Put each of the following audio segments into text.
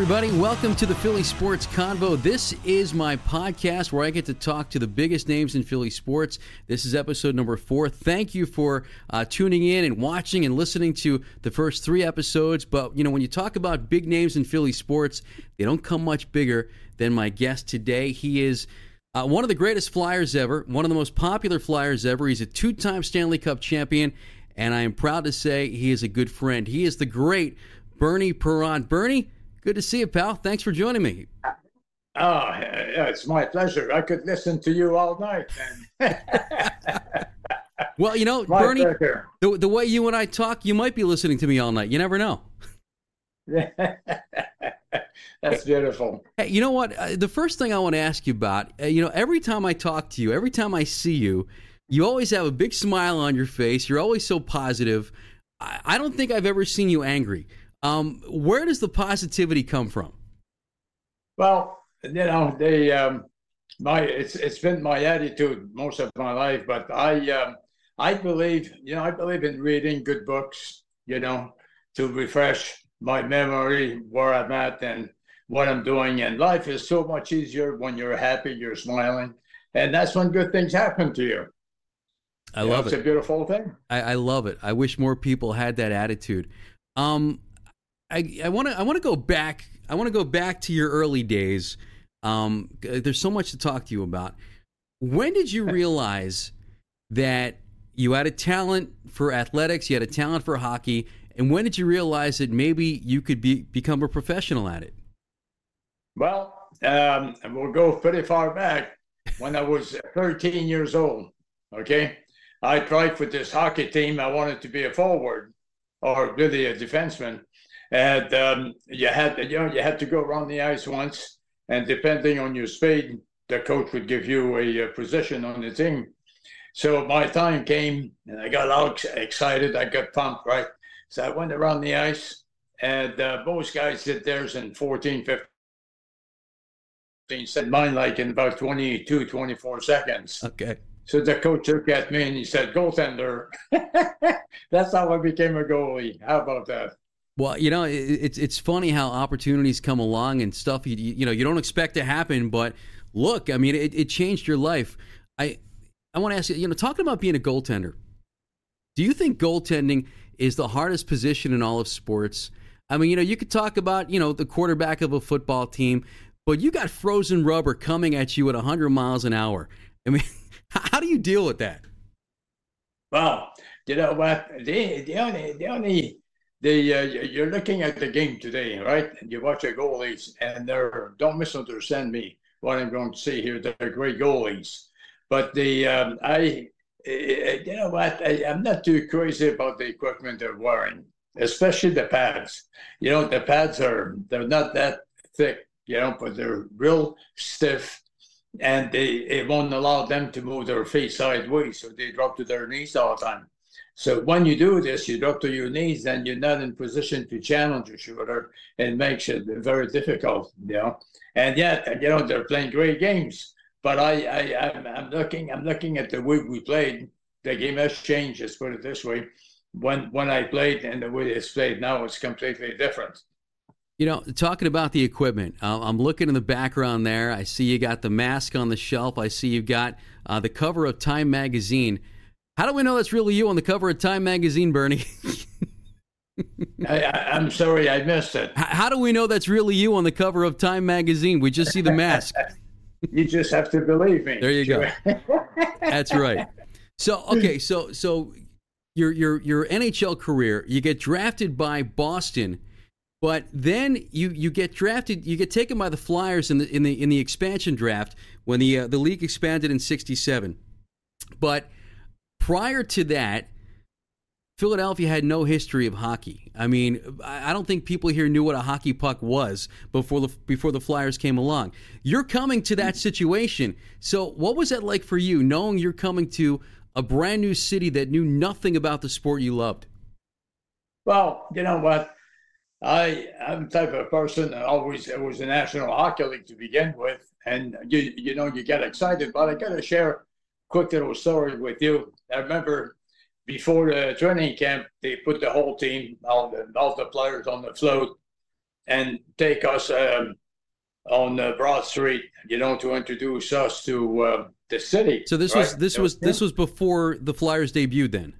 everybody. Welcome to the Philly Sports Convo. This is my podcast where I get to talk to the biggest names in Philly sports. This is episode number four. Thank you for uh, tuning in and watching and listening to the first three episodes. But, you know, when you talk about big names in Philly sports, they don't come much bigger than my guest today. He is. Uh, one of the greatest flyers ever, one of the most popular flyers ever. He's a two time Stanley Cup champion, and I am proud to say he is a good friend. He is the great Bernie Parent. Bernie, Good to see you, pal. Thanks for joining me. Oh, it's my pleasure. I could listen to you all night. well, you know, my Bernie, the, the way you and I talk, you might be listening to me all night. You never know. That's beautiful. Hey, you know what? Uh, the first thing I want to ask you about, uh, you know, every time I talk to you, every time I see you, you always have a big smile on your face. You're always so positive. I, I don't think I've ever seen you angry. Um, where does the positivity come from? Well, you know, they um, my it's it's been my attitude most of my life, but I um, I believe you know I believe in reading good books, you know, to refresh my memory where I'm at and what I'm doing. And life is so much easier when you're happy, you're smiling, and that's when good things happen to you. I you love know, it. It's a beautiful thing. I, I, love it. I wish more people had that attitude. Um, I want to I want to go back. I want to go back to your early days. Um, there's so much to talk to you about. When did you realize that you had a talent for athletics, you had a talent for hockey, and when did you realize that maybe you could be become a professional at it? Well, um, we'll go pretty far back. When I was 13 years old, okay, I tried for this hockey team. I wanted to be a forward or really a defenseman and um, you had you know you had to go around the ice once, and depending on your speed, the coach would give you a, a position on the team. So my time came, and I got all excited. I got pumped, right? So I went around the ice, and uh, most guys did theirs in 14, 15 said mine like in about 22, 24 seconds. Okay. So the coach looked at me and he said, goaltender. That's how I became a goalie. How about that? Well, you know, it's it's funny how opportunities come along and stuff you you know you don't expect to happen, but look, I mean, it, it changed your life. I I want to ask you, you know, talking about being a goaltender, do you think goaltending is the hardest position in all of sports? I mean, you know, you could talk about you know the quarterback of a football team, but you got frozen rubber coming at you at 100 miles an hour. I mean, how do you deal with that? Well, you know what? The, the only the only uh, you're looking at the game today, right? And you watch the goalies, and they're don't misunderstand me. What I'm going to say here, they're great goalies, but the um, I, you know what? I, I'm not too crazy about the equipment they're wearing, especially the pads. You know, the pads are they're not that thick, you know, but they're real stiff, and they it won't allow them to move their feet sideways, so they drop to their knees all the time. So when you do this, you drop to your knees, and you're not in position to challenge your shooter. It makes it very difficult, you know. And yet, you know, they're playing great games. But I, I, I'm, I'm looking, I'm looking at the way we played. The game has changed. Let's put it this way. When when I played and the way it's played now, it's completely different. You know, talking about the equipment, uh, I'm looking in the background there. I see you got the mask on the shelf. I see you've got uh, the cover of Time magazine. How do we know that's really you on the cover of Time magazine, Bernie? I, am sorry, I missed it. How do we know that's really you on the cover of Time magazine? We just see the mask. you just have to believe me. There you go. that's right. So okay, so so your your your NHL career, you get drafted by Boston, but then you you get drafted, you get taken by the Flyers in the in the in the expansion draft when the uh, the league expanded in '67. But prior to that, Philadelphia had no history of hockey. I mean, I don't think people here knew what a hockey puck was before the before the Flyers came along. You're coming to that situation. So, what was that like for you, knowing you're coming to a brand new city that knew nothing about the sport you loved? Well, you know what, I I'm the type of person that always it was a National Hockey League to begin with, and you you know you get excited. But I got to share quick little story with you. I remember before the training camp, they put the whole team, all the, all the players on the float, and take us um, on uh, Broad Street, you know, to introduce us to uh, the city. So this right? was this was this was before the Flyers debuted, then.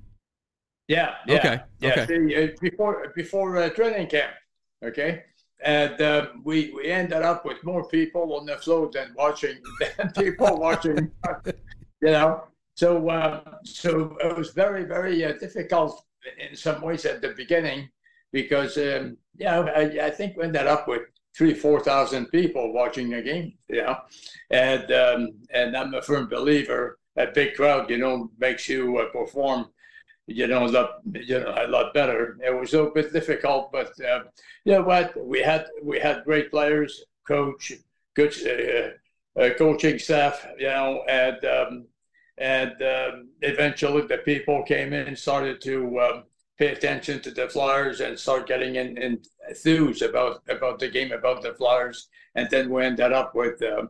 Yeah. yeah okay. Yeah. Okay. Uh, before before uh, training camp. Okay. And uh, we we ended up with more people on the float than watching than people watching. You know. So uh, so it was very very uh, difficult in some ways at the beginning because um, yeah I, I think we ended up with three, four thousand people watching a game, you know, and um, and I'm a firm believer a big crowd, you know, makes you uh, perform, you know, a lot, you know, a lot better. It was a bit difficult, but uh, you know what, we had we had great players, coach, good uh, uh coaching staff, you know, and um, and um, eventually the people came in and started to um, pay attention to the Flyers and start getting in, in enthused about about the game, about the Flyers, and then we ended up with uh,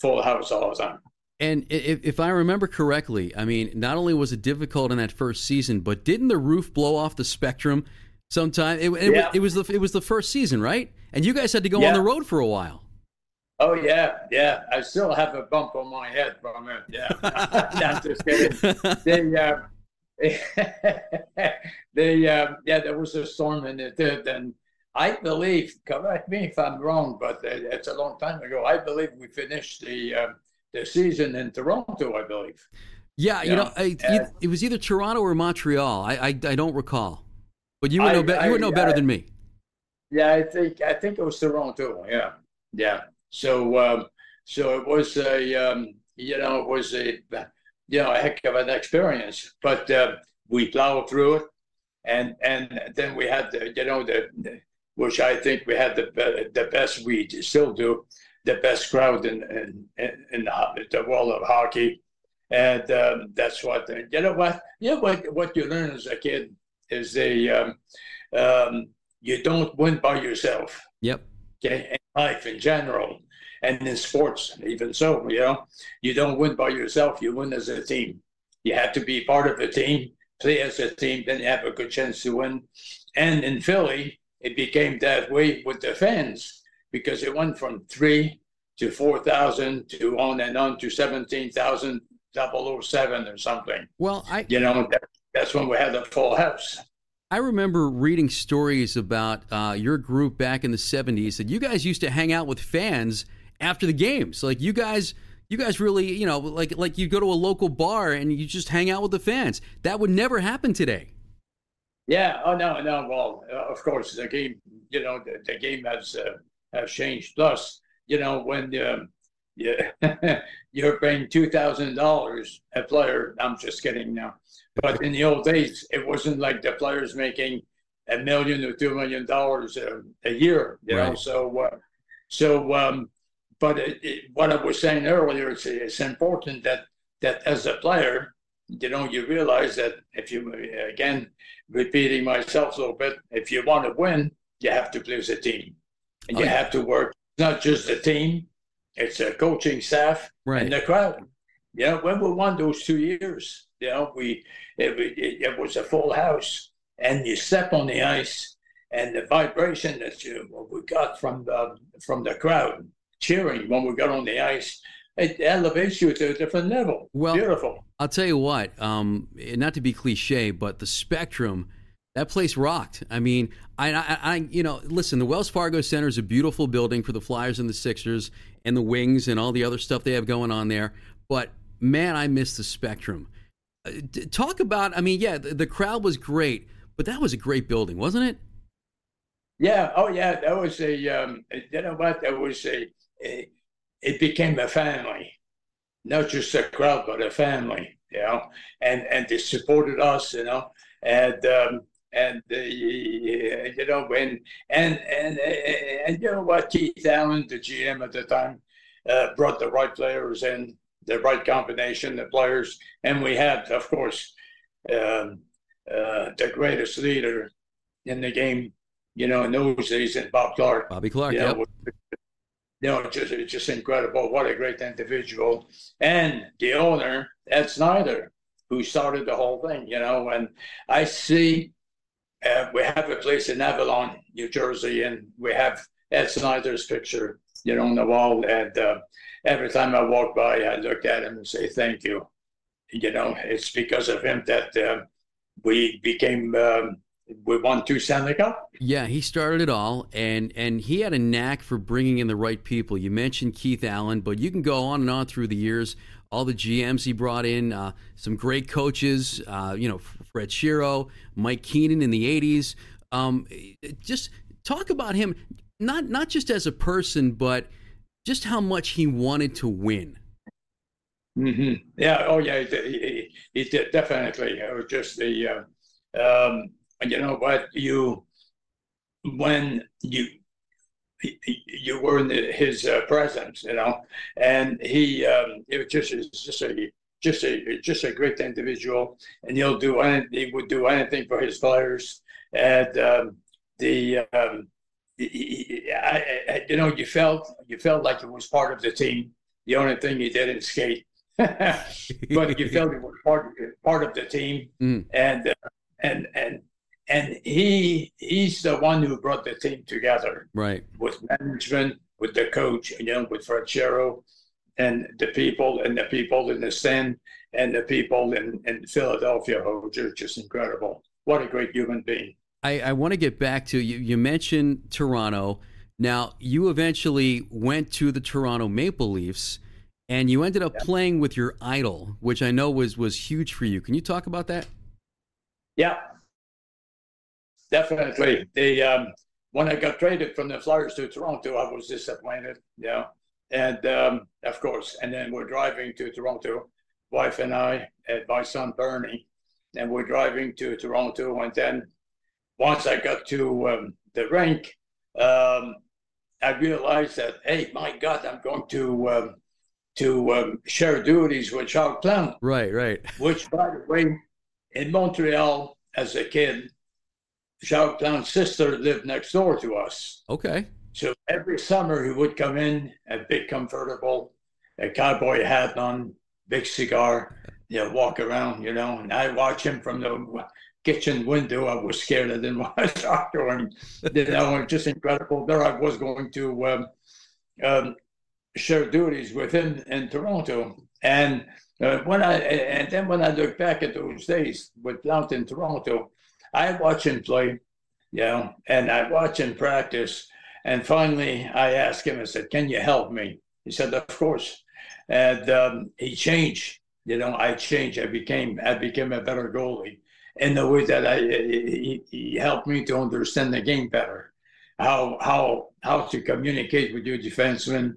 full house all the time. And if, if I remember correctly, I mean, not only was it difficult in that first season, but didn't the roof blow off the spectrum sometime? It, it, yeah. it was the it was the first season, right? And you guys had to go yeah. on the road for a while. Oh yeah, yeah. I still have a bump on my head from it. Yeah, not just kidding. They, uh, they, uh, yeah, there was a storm in it, and I believe. Correct me if I'm wrong, but it's a long time ago. I believe we finished the uh, the season in Toronto. I believe. Yeah, you, you know, I, uh, it was either Toronto or Montreal. I I, I don't recall, but you would know. Be- you would know better than me. Yeah, I think I think it was Toronto. Yeah, yeah. So um, so it was a um, you know it was a you know a heck of an experience, but uh, we plowed through it, and and then we had the you know the, the which I think we had the the best we still do the best crowd in in, in the, the world of hockey, and um, that's what you know. What you know what what you learn as a kid is the um, um, you don't win by yourself. Yep. Okay, life in general, and in sports even so. You know, you don't win by yourself. You win as a team. You have to be part of a team, play as a team, then you have a good chance to win. And in Philly, it became that way with the fans because it went from three to 4,000 to on and on to 17,000 007 or something. Well, I, you know, that, that's when we had the full house. I remember reading stories about uh, your group back in the 70s that you guys used to hang out with fans after the games. Like you guys, you guys really, you know, like like you go to a local bar and you just hang out with the fans. That would never happen today. Yeah. Oh no, no. Well, uh, of course, the game. You know, the, the game has uh, has changed. Plus, you know, when um, yeah, you're paying two thousand dollars a player. I'm just kidding now. But in the old days, it wasn't like the players making a million or two million dollars a, a year. You right. know, so uh, so. Um, but it, it, what I was saying earlier, it's, it's important that that as a player, you know, you realize that if you again repeating myself a little bit, if you want to win, you have to play as a team, and oh, you yeah. have to work not just the team, it's a coaching staff right. and the crowd. You know, when we won those two years, you know, we it, it, it was a full house, and you step on the ice, and the vibration that you we got from the from the crowd cheering when we got on the ice, it elevates you to a different level. Well, beautiful. I'll tell you what. Um, not to be cliche, but the Spectrum, that place rocked. I mean, I, I, I, you know, listen. The Wells Fargo Center is a beautiful building for the Flyers and the Sixers and the Wings and all the other stuff they have going on there. But man, I miss the Spectrum. Uh, talk about. I mean, yeah, the, the crowd was great, but that was a great building, wasn't it? Yeah. Oh, yeah. That was a. Um, you know what? That was a it, it became a family, not just a crowd, but a family, you know, and, and they supported us, you know, and, um, and uh, you know when and and and you know what Keith Allen, the GM at the time, uh, brought the right players in, the right combination, the players, and we had, of course, um, uh, the greatest leader in the game, you know, in those days, and Bob Clarke. Bobby Clarke, you know, yep you know, just it's just incredible. What a great individual, and the owner Ed Snider, who started the whole thing. You know, and I see uh, we have a place in Avalon, New Jersey, and we have Ed Snider's picture, you know, on the wall. And uh, every time I walk by, I look at him and say, thank you. You know, it's because of him that uh, we became um, we won two Stanley Cup. Yeah, he started it all, and and he had a knack for bringing in the right people. You mentioned Keith Allen, but you can go on and on through the years. All the GMs he brought in, uh, some great coaches. Uh, you know, Fred Shero, Mike Keenan in the '80s. Um, just talk about him, not not just as a person, but just how much he wanted to win. Mm-hmm. Yeah. Oh, yeah. He, he, he definitely. It was just the. Uh, um, you know what you when you you were in the, his uh, presence, you know, and he um, it was just it was just a just a just a great individual, and he'll do anything. He would do anything for his players, and um, the um, he, I, I, you know you felt you felt like it was part of the team. The only thing he didn't skate, but you felt it was part of, part of the team, mm. and uh, and and and he he's the one who brought the team together, right? With management, with the coach, you know, with Fred Shero, and the people, and the people in the stand, and the people in, in Philadelphia who are just incredible. What a great human being. I, I want to get back to you. You mentioned Toronto. Now, you eventually went to the Toronto Maple Leafs, and you ended up yeah. playing with your idol, which I know was was huge for you. Can you talk about that? Yeah, definitely. The um, when I got traded from the Flyers to Toronto, I was disappointed. Yeah, and um, of course, and then we're driving to Toronto, wife and I, and my son Bernie, and we're driving to Toronto. And then once I got to um, the rink, um, I realized that hey, my God, I'm going to um, to um, share duties with Jacques Plante. Right, right. Which, by the way, in Montreal as a kid, Jacques Plante's sister lived next door to us. Okay. So every summer he would come in, a big convertible, a cowboy hat on, big cigar, you know, walk around, you know, and I watch him from the kitchen window. I was scared I didn't want to talk to him. You know, just incredible. There I was going to um, um, share duties with him in Toronto. And uh, when I and then when I look back at those days with Plante in Toronto, I watch him play, you know, and I watch him practice. And finally, I asked him, I said, Can you help me? He said, Of course. And um, he changed. You know, I changed. I became I became a better goalie in the way that I he, he helped me to understand the game better, how how how to communicate with your defenseman,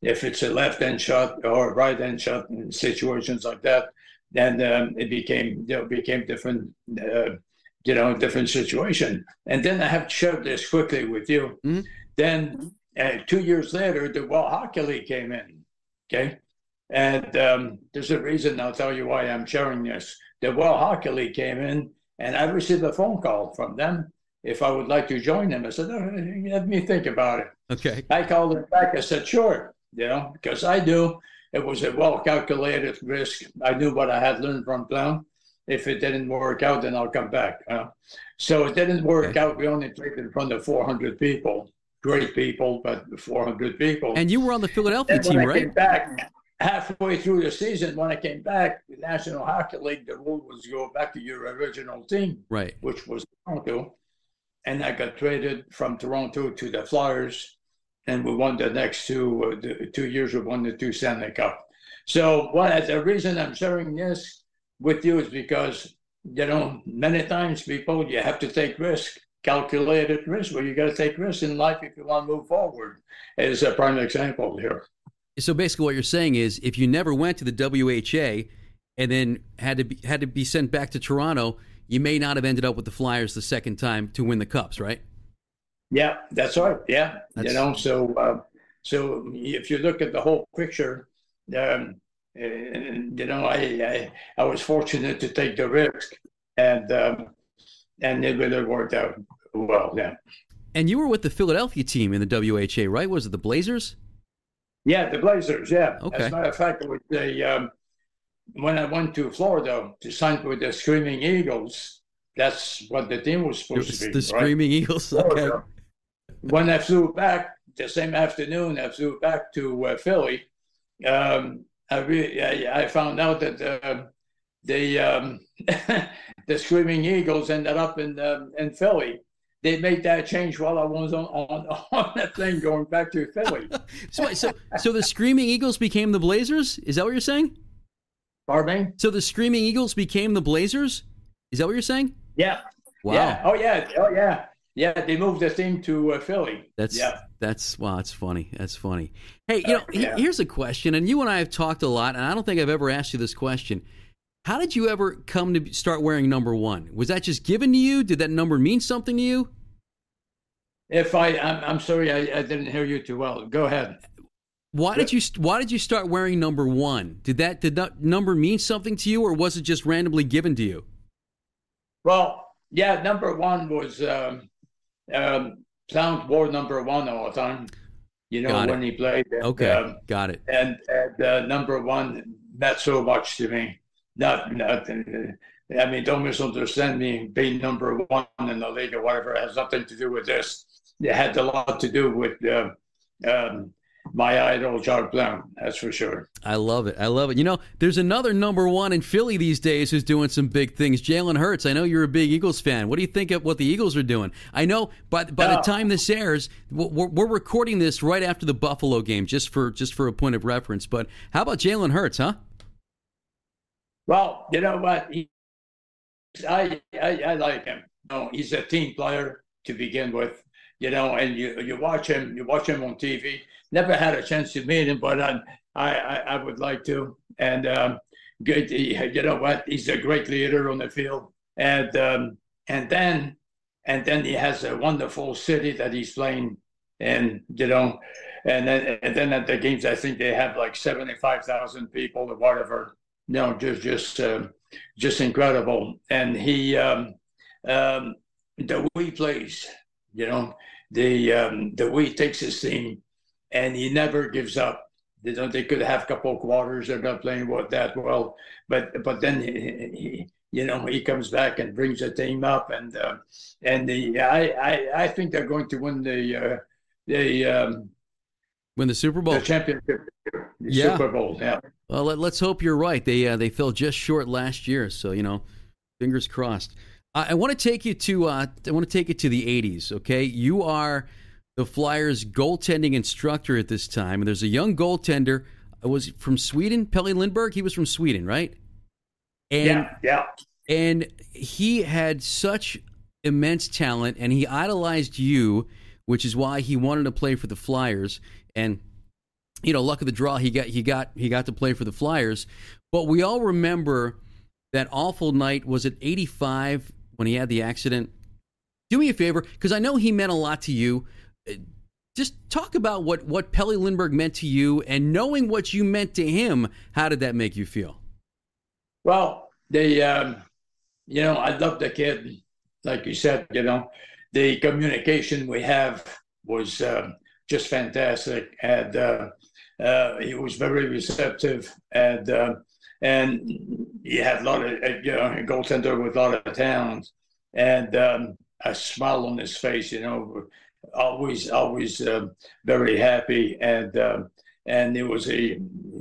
if it's a left hand shot or right hand shot in situations like that. Then um, it became you know, became different. Uh, you know, different situation. And then I have to share this quickly with you. Mm-hmm. Then uh, two years later, the World Hockey League came in. Okay. And um, there's a reason I'll tell you why I'm sharing this. The World Hockey League came in, and I received a phone call from them if I would like to join them. I said, oh, let me think about it. Okay. I called them back. I said, sure, you know, because I knew it was a well calculated risk. I knew what I had learned from Plante if it didn't work out, then I'll come back. Uh, so it didn't work okay. out. We only played in front of 400 people. Great people, but 400 people. And you were on the Philadelphia team, I right? Came back halfway through the season, when I came back, the National Hockey League, the rule was go back to your original team, right? Which was Toronto. And I got traded from Toronto to the Flyers, and we won the next two uh, the two years. We won the two Stanley Cup. So, what the reason I'm sharing this with you is because you know many times people you have to take risk calculated risk Well, you got to take risks in life if you want to move forward is a prime example here. So basically what you're saying is if you never went to the WHA and then had to be, had to be sent back to Toronto you may not have ended up with the Flyers the second time to win the cups right? Yeah that's right yeah that's... you know so uh, so if you look at the whole picture um, and, you know, I, I, I was fortunate to take the risk, and um, and it really worked out well. Yeah. And you were with the Philadelphia team in the WHA, right? Was it the Blazers? Yeah, the Blazers. Yeah. Okay. As a matter of fact, it was the um, when I went to Florida to sign with the Screaming Eagles. That's what the team was supposed to be. The Screaming right? Eagles. Okay. when I flew back the same afternoon, I flew back to uh, Philly. Um, I, re- I, I found out that uh, the um, the Screaming Eagles ended up in um, in Philly. They made that change while I was on on, on that thing going back to Philly. so, so, so the Screaming Eagles became the Blazers. Is that what you're saying? Pardon me? So the Screaming Eagles became the Blazers. Is that what you're saying? Yeah. Wow. Yeah. Oh yeah. Oh yeah. Yeah. They moved the team to uh, Philly. That's yeah. that's wow. That's funny. That's funny. Hey, you know, he- yeah. here's a question, and you and I have talked a lot, and I don't think I've ever asked you this question. How did you ever come to start wearing number one? Was that just given to you? Did that number mean something to you? If I, I'm, I'm sorry, I, I didn't hear you too well. Go ahead. Why did you Why did you start wearing number one? Did that did that number mean something to you, or was it just randomly given to you? Well, yeah, number one was um, um, Plante wore number one all the time. You know Got it. when he played. And, Okay, um, got it. and, and uh, number one meant so much to me. Not, not. uh, I mean, don't misunderstand me. Being number one in the league or whatever has nothing to do with this. It had a lot to do with uh, um, my idol, Jacques Plante. That's for sure. I love it. I love it. You know, there's another number one in Philly these days who's doing some big things. Jalen Hurts. I know you're a big Eagles fan. What do you think of what the Eagles are doing? I know by by the time this airs, we're, we're recording this right after the Buffalo game, just for just for a point of reference. But how about Jalen Hurts, huh? Well, you know what? He, I, I I like him. You know, he's a team player to begin with. You know, and you you watch him, you watch him on TV. Never had a chance to meet him, but I I, I would like to. And um, good, you know what? He's a great leader on the field. And um, and then and then he has a wonderful city that he's playing in. You know, and then and then at the games, I think they have like seventy five thousand people or whatever no, just just uh, just incredible. And he um, um, the way he plays, you know, the um, the way he takes his team, and he never gives up. They don't. They could have a couple of quarters they're not playing what that well, but but then he, he you know he comes back and brings the team up, and uh, and the I, I I think they're going to win the uh, the um, Win the Super Bowl. the championship, the Yeah. Super Bowl. Yeah. Well, let, let's hope you're right. They uh, they fell just short last year, so you know, fingers crossed. I, I want to take you to uh, I want to take you to the '80s. Okay, you are the Flyers goaltending instructor at this time, and there's a young goaltender. Was from Sweden, Pelle Lindbergh. He was from Sweden, right? And yeah, yeah. and he had such immense talent and he idolized you which is why he wanted to play for the flyers and you know luck of the draw he got he got he got to play for the flyers. But we all remember that awful night. Was it 85 when he had the accident? Do me a favor because i know he meant a lot to you. Uh, just talk about what what Pelle Lindbergh meant to you and knowing what you meant to him how did that make you feel? Well, the um, you know, I love the kid, like you said. You know, the communication we have was um, just fantastic, and uh, he was very receptive, and uh, and he had a lot of uh, you know a goaltender with a lot of talent, and um, a smile on his face. You know, always always uh, very happy, and um and it was a,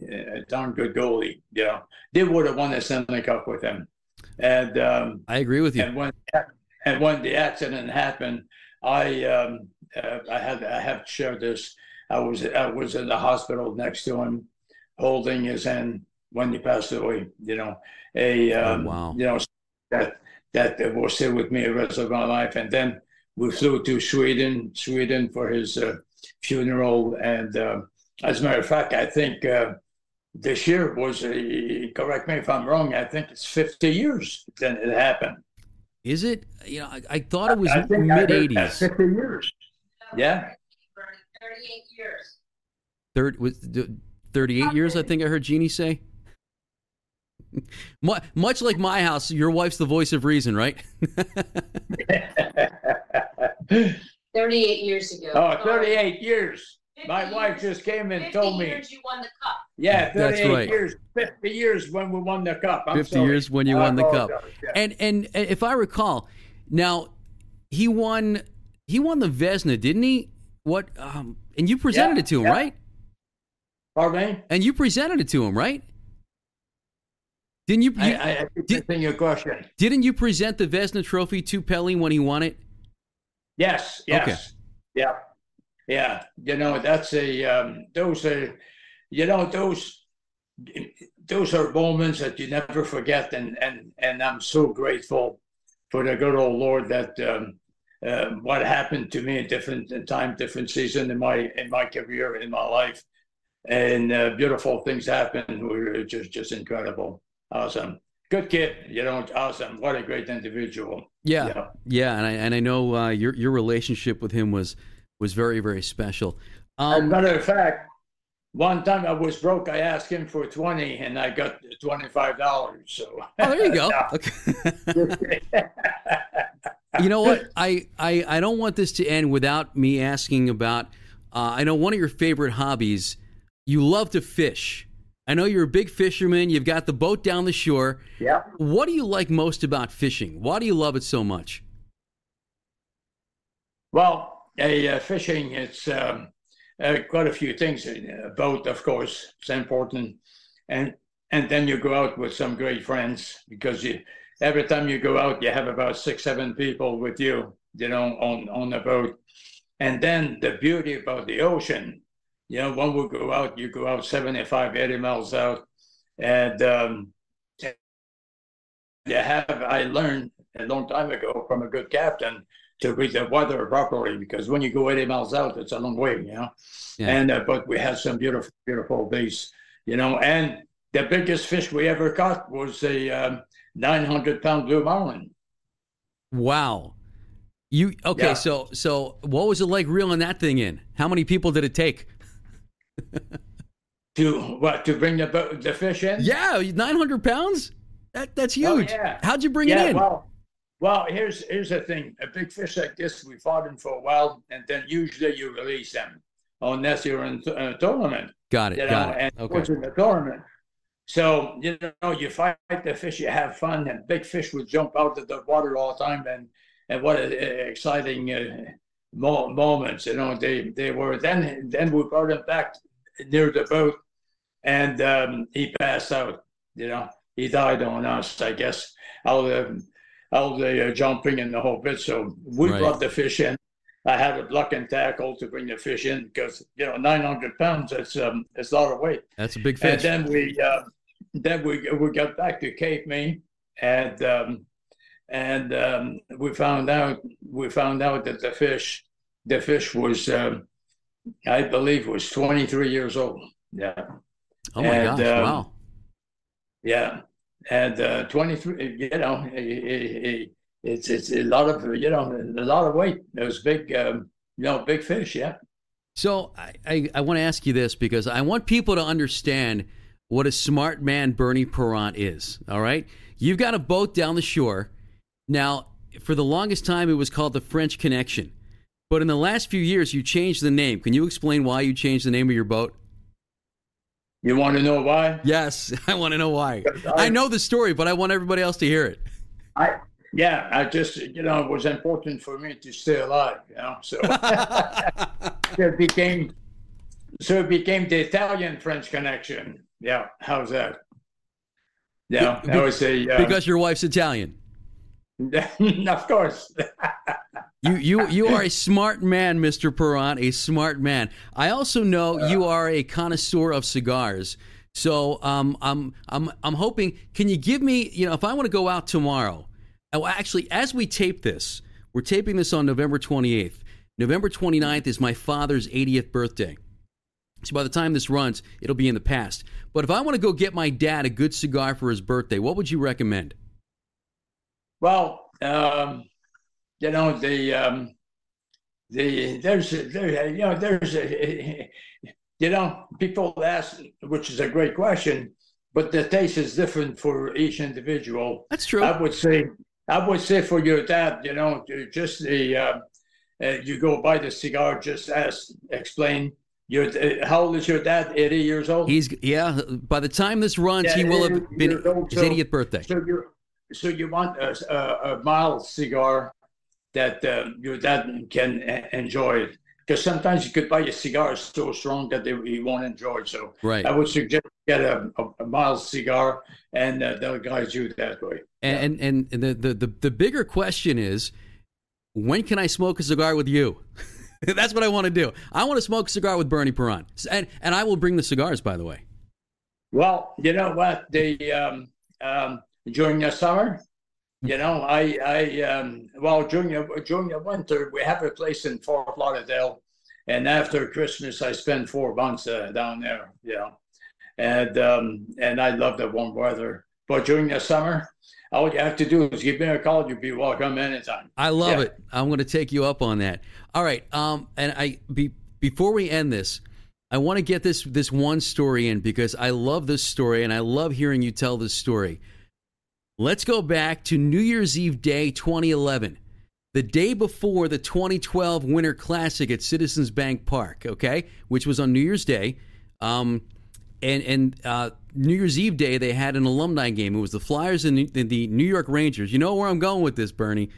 a darn good goalie. You know, they would have won the Stanley Cup with him. And um, i agree with you and when and when the accident happened, I um, uh, I had I have shared this. I was I was in the hospital next to him, holding his hand when he passed away. You know, a um, wow. you know that that will stay with me the rest of my life. And then we flew to Sweden, Sweden for his uh, funeral. And uh, as a matter of fact, I think uh, this year was, uh, correct me if I'm wrong, I think it's 50 years then it happened. Is it? You know, I, I thought it was I think I mid '80s. 50 years. Yeah. For 38 years. Third was th- 38 years. I think I heard Jeannie say. Much like my house, your wife's the voice of reason, right? 38 years ago. oh, 38 years. 50 My wife years- just came and 50 told me. years you won the cup. Yeah, That's 38 right. years. 50 years when we won the cup. I'm 50 sorry. years when you I won the cup. yeah. And and if I recall, now he won he won the Vezina, didn't he? What? Um, and you presented Yeah, it to him, yeah. right? Pardon me? And you presented it to him, right? Didn't you? I, you- I, I did- your question. didn't you present the Vezina Trophy to Pelle when he won it? Yes, yes. Okay. Yeah. Yeah. You know, that's a um those are you know, those those are moments that you never forget and and and I'm so grateful for the good old Lord that um uh, what happened to me in different time, different season in my in my career, in my life. And uh, beautiful things happen were just just incredible. Awesome. Good kid, you know, awesome. What a great individual. Yeah, Yeah. yeah, and I and I know uh, your your relationship with him was was very very special. Um, matter of fact, one time I was broke, I asked him for 20 and I got $25. So, oh, there you go. Okay. you know what? I, I I don't want this to end without me asking about. Uh, I know one of your favorite hobbies. You love to fish. I know you're a big fisherman. You've got the boat down the shore. yeah. What do you like most about fishing? Why do you love it so much? Well, uh, fishing, it's um, uh, quite a few things. A boat, of course, it's important. And and then you go out with some great friends because you every time you go out, you have about six, seven people with you, you know, on, on the boat. And then the beauty about the ocean, you know, when we go out, you go out 75, 80 miles out. And um, you have, I learned a long time ago from a good captain to read the weather properly because when you go 80 miles out, it's a long way, you know. Yeah. And uh, but we had some beautiful, beautiful days, you know. And the biggest fish we ever caught was a um, 900 pound blue marlin. Wow. You okay? Yeah. So so what was it like reeling that thing in? How many people did it take? To what? To bring the bo- the fish in? Yeah, nine hundred pounds. That that's Oh, huge. yeah. How'd you bring yeah. it in? Well, well, here's here's the thing. A big fish like this, we fought him for a while, and then usually you release them unless you're in a tournament. got it. you know, got it. it Okay. in the tournament. So, you know, you fight the fish, you have fun, and big fish would jump out of the water all the time. And, and what a, exciting uh, mo- moments, you know, they, they were. Then, then we brought him back near the boat, and um, he passed out, you know, he died on us, I guess, All out of the uh, jumping and the whole bit. So we Right. brought the fish in. I had a block and tackle to bring the fish in because you know 900 pounds. It's um, it's a lot of weight. That's a big fish. And then we uh, then we we got back to Cape May, and um, and um, we found out we found out that the fish the fish was um, I believe was 23 years old. Yeah, oh my and, gosh! um, wow. yeah, and uh, 23. You know, it, it, it, it's it's a lot of you know a lot of weight. Those big um, you know big fish. Yeah. So I, I, I want to ask you this because I want people to understand what a smart man Bernie Parent is. All right, you've got a boat down the shore. Now, for the longest time, it was called the French Connection, but in the last few years, you changed the name. Can you explain why you changed the name of your boat? You want to know why? Yes, I want to know why. I- I know the story, but I want everybody else to hear it. I yeah, I just you know it was important for me to stay alive, you know. So, it became so it became the Italian French connection. Yeah, how's that? Yeah, that was a uh, because your wife's Italian. of course. You you you are a smart man, Mr. Parent, a smart man. I also know you are a connoisseur of cigars. So um, I'm I'm I'm hoping. Can you give me? You know, if I want to go out tomorrow, oh, actually, as we tape this, we're taping this on November 28th. November 29th is my father's 80th birthday. So by the time this runs, it'll be in the past. But if I want to go get my dad a good cigar for his birthday, what would you recommend? Well, um, you know the um, the there's there you know there's a, you know people ask, which is a great question, but the taste is different for each individual. That's true. I would say I would say for your dad, you know, just the uh, uh, you go buy the cigar, just ask, explain. Your uh, how old is your dad? Eighty years old. He's yeah. By the time this runs, Yeah, he will have been old, his so- 80th birthday. So you so you want a, a, a mild cigar, that uh, your dad can enjoy. Because sometimes you could buy a cigar so strong that they, he won't enjoy it. So Right. I would suggest get a, a, a mild cigar, and uh, they'll guide you that way. And, and and the, the the the bigger question is, when can I smoke a cigar with you? That's what I want to do. I want to smoke a cigar with Bernie Parent, and and I will bring the cigars. By the way, Well, you know what? The um, um, during the summer, you know, I I um, well during the during the winter we have a place in Fort Lauderdale, and after Christmas I spend four months uh, down there. You know, and um, and I love the warm weather. But during the summer, all you have to do is give me a call. You'll be welcome anytime. I love Yeah. it. I'm going to take you up on that. All right. Um, and I be, before we end this, I want to get this this one story in because I love this story and I love hearing you tell this story. Let's go back to New Year's Eve Day 2011, the day before the 2012 Winter Classic at Citizens Bank Park, okay, which was on New Year's Day. Um, and and uh, New Year's Eve Day, they had an alumni game. It was the Flyers and the, the New York Rangers. You know where I'm going with this, Bernie.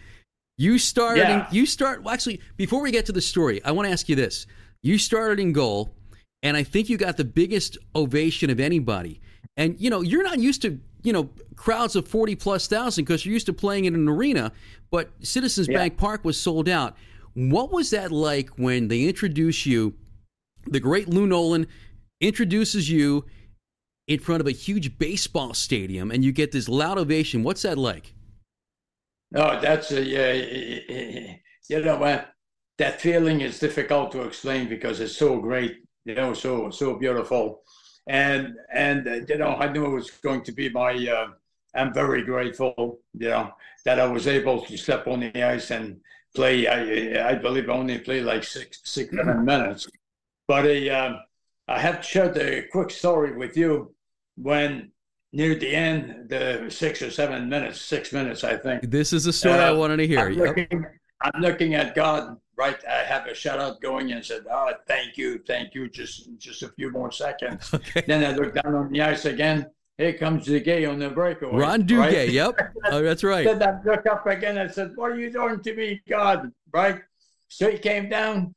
You started. Yeah. In, you start. Well, actually, before we get to the story, I want to ask you this. You started in goal, and I think you got the biggest ovation of anybody. And you know, you're not used to you know crowds of forty plus thousand because you're used to playing in an arena. But Citizens Yeah. Bank Park was sold out. What was that like when they introduce you? The great Lou Nolan introduces you in front of a huge baseball stadium, and you get this loud ovation. What's that like? No, that's a, yeah, you know what? That feeling is difficult to explain because it's so great, you know, so so beautiful, and and uh, you know, I knew it was going to be my. Uh, I'm very grateful, you know, that I was able to step on the ice and play. I I believe I only played like six six seven minutes, but I um, I have to share the quick story with you when near the end, the six or seven minutes, six minutes, I think. This is a story I Uh, wanted to hear. I'm Yep. looking, I'm looking at God, right? I have a shout out going and said, Oh, thank you, thank you. Just just a few more seconds. Okay. Then I look down on the ice again. Here comes Duguay on the breakaway. Ron Duguay. right? Yep. Oh, that's right. Then I look up again and said, What are you doing to me, God? Right? So he came down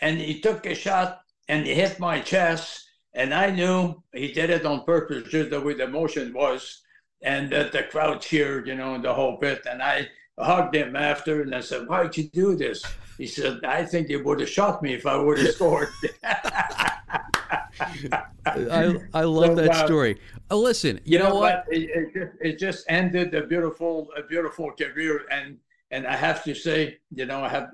and he took a shot and he hit my chest. And I knew he did it on purpose, just the way the motion was. And that the crowd cheered, you know, the whole bit. And I hugged him after and I said, Why'd you do this? He said, I think you would have shot me if I would have scored. I, I love So, that uh, story. Oh, listen, you, know, what? It, it, just, it just ended a beautiful, a beautiful career, and and I have to say, you know, I have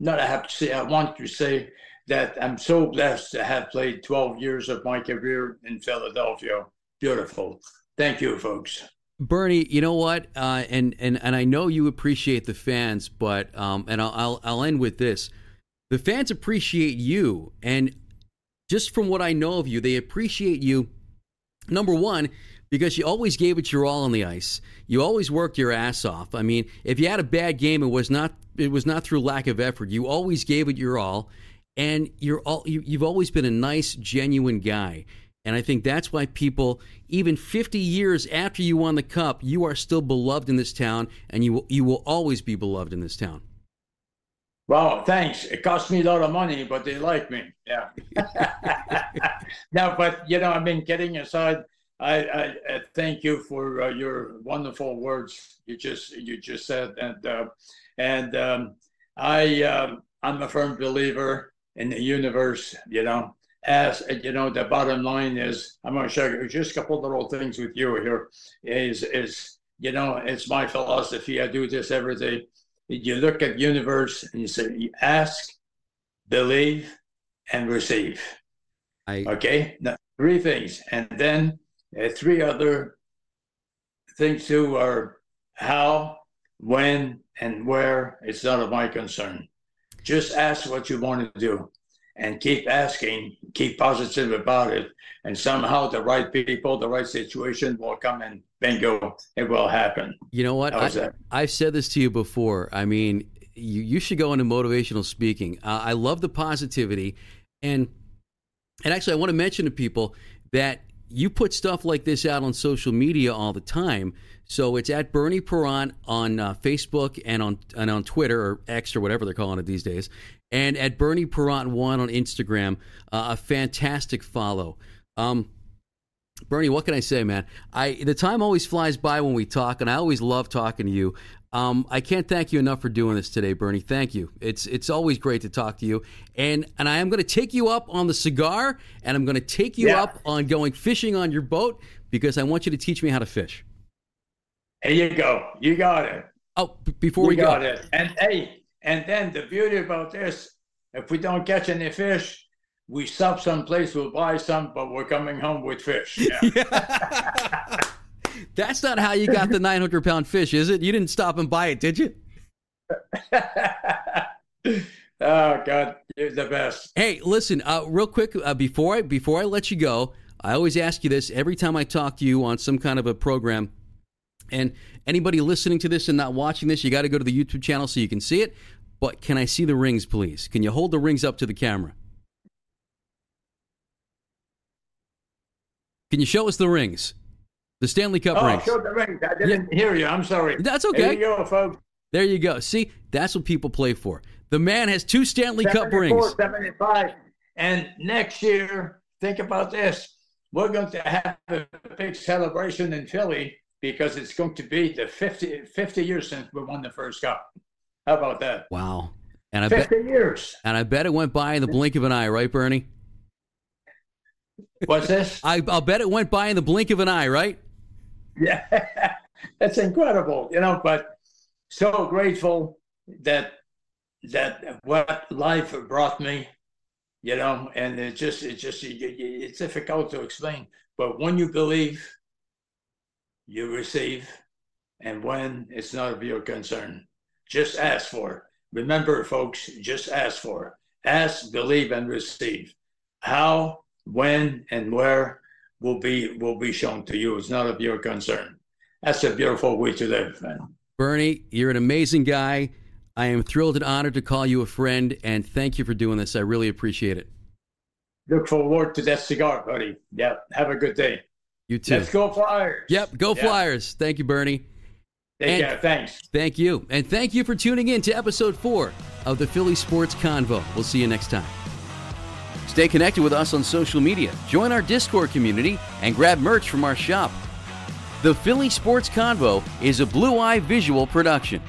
not. I have to say, I want to say that I'm so blessed to have played 12 years of my career in Philadelphia. Beautiful. Thank you, folks. Bernie, you know what? Uh, and and and I know you appreciate the fans, but um, and I'll, I'll I'll end with this: the fans appreciate you, and just from what I know of you, they appreciate you. Number one, because you always gave it your all on the ice. You always worked your ass off. I mean, if you had a bad game, it was not it was not through lack of effort. You always gave it your all, and you're all you, you've always been a nice, genuine guy. And I think that's why people, even 50 years after you won the cup, you are still beloved in this town, and you will, you will always be beloved in this town. Wow, thanks. It cost me a lot of money, but they like me. Yeah. no, but you know, I mean, getting aside, I, I, I thank you for uh, your wonderful words you just you just said, and uh, and um, I um, I'm a firm believer in the universe. You know, as you know, the bottom line is I'm going to share just a couple little things with you here. Is is you know, it's my philosophy. I do this every day. You look at universe and you say you ask believe and receive. I okay? Now, three things. And then uh, three other things too are how when and where. It's none of my concern. Just ask what you want to do and keep asking keep positive about it and somehow the right people the right situation will come and bingo it will happen You know what? I, I've said this to you before. I mean, you, you should go into motivational speaking. Uh, I love the positivity, and and actually, I want to mention to people that you put stuff like this out on social media all the time. So it's at Bernie Parent on uh, Facebook and on and on Twitter or X or whatever they're calling it these days, and at Bernie Parent one on Instagram. Uh, a fantastic follow. Um, Bernie, what can I say, man? I the time always flies by when we talk, and I always love talking to you. Um, I can't thank you enough for doing this today, Bernie. Thank you. It's it's always great to talk to you, and and I am going to take you up on the cigar, and I'm going to take you Yeah. up on going fishing on your boat because I want you to teach me how to fish. There you go. You got it. Oh, b- before you we got go, it. And hey, and then the beauty about this, if we don't catch any fish, we stop someplace, we'll buy some, but we're coming home with fish. Yeah. that's not how you got the 900 pound fish, is it? You didn't stop and buy it, did you? oh God, you're the best. Hey, listen, uh, real quick uh, before I before I let you go, I always ask you this every time I talk to you on some kind of a program. And anybody listening to this and not watching this, you got to go to the YouTube channel so you can see it. But can I see the rings, please? Can you hold the rings up to the camera? Can you show us the rings? The Stanley Cup Oh, rings. show the rings. I didn't hear you. I'm sorry. That's okay. There you go, folks. There you go. See, that's what people play for. The man has two Stanley Cup rings. 75. And next year, think about this. We're going to have a big celebration in Philly because it's going to be the 50, 50 years since we won the first cup. How about that? Wow. And I bet 50 years. and I bet it went by in the blink of an eye, right, Bernie? What's this? I, I'll bet it went by in the blink of an eye, right? yeah, that's incredible, you know. But so grateful that that what life brought me, you know, and it just it just it's difficult to explain. But when you believe, you receive, and when it's not of your concern, just ask for. it. Remember, folks, just ask for. it. Ask, believe, and receive. How, when, and where will be will be shown to you. It's not of your concern. That's a beautiful way to live, man. Bernie, you're an amazing guy. I am thrilled and honored to call you a friend, and thank you for doing this. I really appreciate it. Look forward to that cigar, buddy. Yeah. Have a good day. You too. Let's go Flyers. Yep, go. Flyers. Thank you, Bernie. Take And- care. Thanks. Thank you. And thank you for tuning in to episode four of the Philly Sports Convo. We'll see you next time. Stay connected with us on social media, join our Discord community, and grab merch from our shop. The Philly Sports Convo is a Blue Eye Visual production.